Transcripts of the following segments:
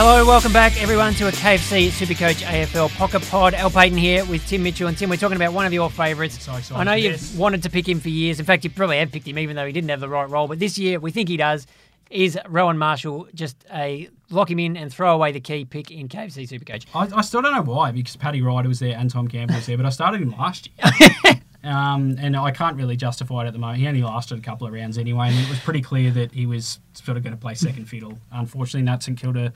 Hello, welcome back everyone to a KFC Supercoach AFL Pocket Pod. Al Paton here with Tim Michell. And Tim, we're talking about one of your favourites. So I know you've wanted to pick him for years. In fact, you probably have picked him even though he didn't have the right role. But this year, we think he does. Is Rowan Marshall just a lock him in and throw away the key pick in KFC Supercoach? I, I still don't know why because Paddy Ryder was there and Tom Campbell was there, but I started him last year. um, and I can't really justify it at the moment. He only lasted a couple of rounds anyway, and it was pretty clear that he was sort of going to play second fiddle. Unfortunately, that's St Kilda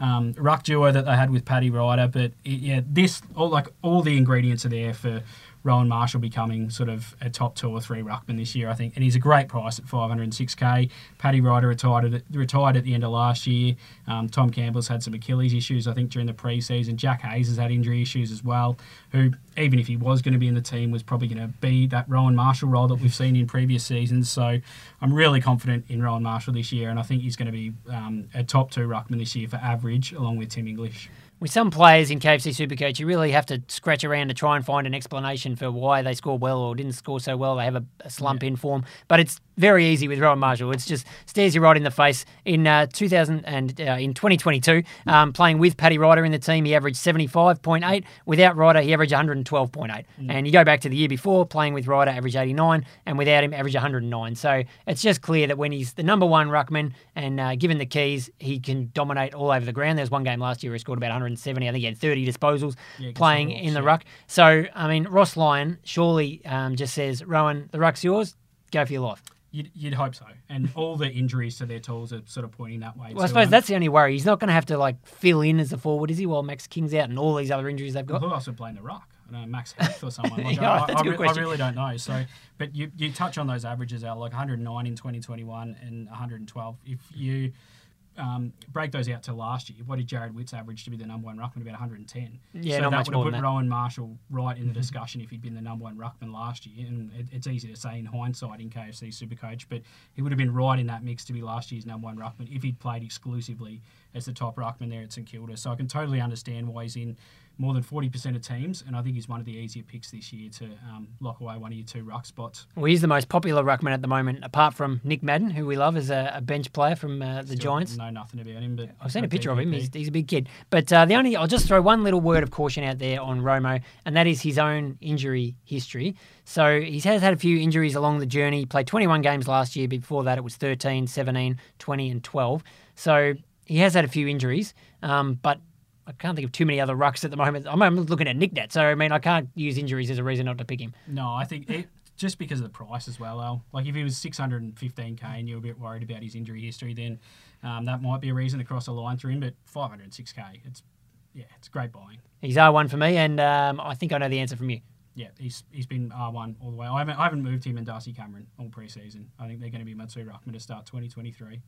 um, ruck duo that they had with Paddy Ryder. But it, yeah, this all like all the ingredients are there for Rowan Marshall becoming sort of a top two or three ruckman this year, I think. And he's a great price at 506k. Paddy Ryder retired at, retired at the end of last year. Um, Tom Campbell's had some Achilles issues, I think, during the preseason. Jack Hayes has had injury issues as well, who, even if he was going to be in the team, was probably going to be that Rowan Marshall role that we've seen in previous seasons. So I'm really confident in Rowan Marshall this year, and I think he's going to be um, a top two ruckman this year for average, along with Tim English. With some players in KFC Supercoach, you really have to scratch around to try and find an explanation for why they scored well or didn't score so well. They have a, a slump in form, but it's very easy with Rowan Marshall. It's just stares you right in the face. In uh, 2000 and uh, in 2022, um, playing with Paddy Ryder in the team, he averaged 75.8. Without Ryder, he averaged 112.8. And you go back to the year before, playing with Ryder, averaged 89, and without him, averaged 109. So it's just clear that when he's the number one ruckman and uh, given the keys, he can dominate all over the ground. There's one game last year where he scored about 170. I think he had 30 disposals Yeah, playing in the yeah. ruck. So, I mean, Ross Lyon surely um, just says, Rowan, the ruck's yours. Go for your life. You'd, you'd hope so. And all the injuries to their tools are sort of pointing that way. Well, I suppose that's the only worry. He's not going to have to like fill in as a forward, is he? While Max King's out and all these other injuries they've got. Who else would play in the ruck? I don't know, Max Heath or someone. Like, Yeah, I, I, re- I really don't know. So, but you, you touch on those averages out like 109 in 2021 and 112. If you um, break those out to last year, what did Jarrod Witts average to be the number one ruckman? About 110. Yeah, so not that much would have put that. Rowan Marshall right in the discussion if he'd been the number one ruckman last year. And it, it's easy to say in hindsight in KFC Supercoach, but he would have been right in that mix to be last year's number one ruckman if he'd played exclusively as the top ruckman there at St Kilda. So I can totally understand why he's in more than 40% of teams, and I think he's one of the easier picks this year to um, lock away one of your two ruck spots. Well, he's the most popular ruckman at the moment, apart from Nick Madden, who we love as a, a bench player from uh, the Still Giants. Know nothing about him, but I've seen a picture of him. He's, he's a big kid. But uh, the only I'll just throw one little word of caution out there on Romo, and that is his own injury history. So he has had a few injuries along the journey. He played 21 games last year. Before that, it was 13, 17, 20, and 12. So he has had a few injuries, um, but I can't think of too many other rucks at the moment. I'm, I'm looking at Nick Nat, so I mean I can't use injuries as a reason not to pick him. No, I think it, just because of the price as well, Al. Like if he was 615k and you're a bit worried about his injury history, then um, that might be a reason to cross a line through him. But 506k, it's yeah, it's great buying. He's R1 for me, and um, I think I know the answer from you. Yeah, he's he's been R1 all the way. I haven't, I haven't moved him and Darcy Cameron all preseason. I think they're going to be two ruckman to start 2023.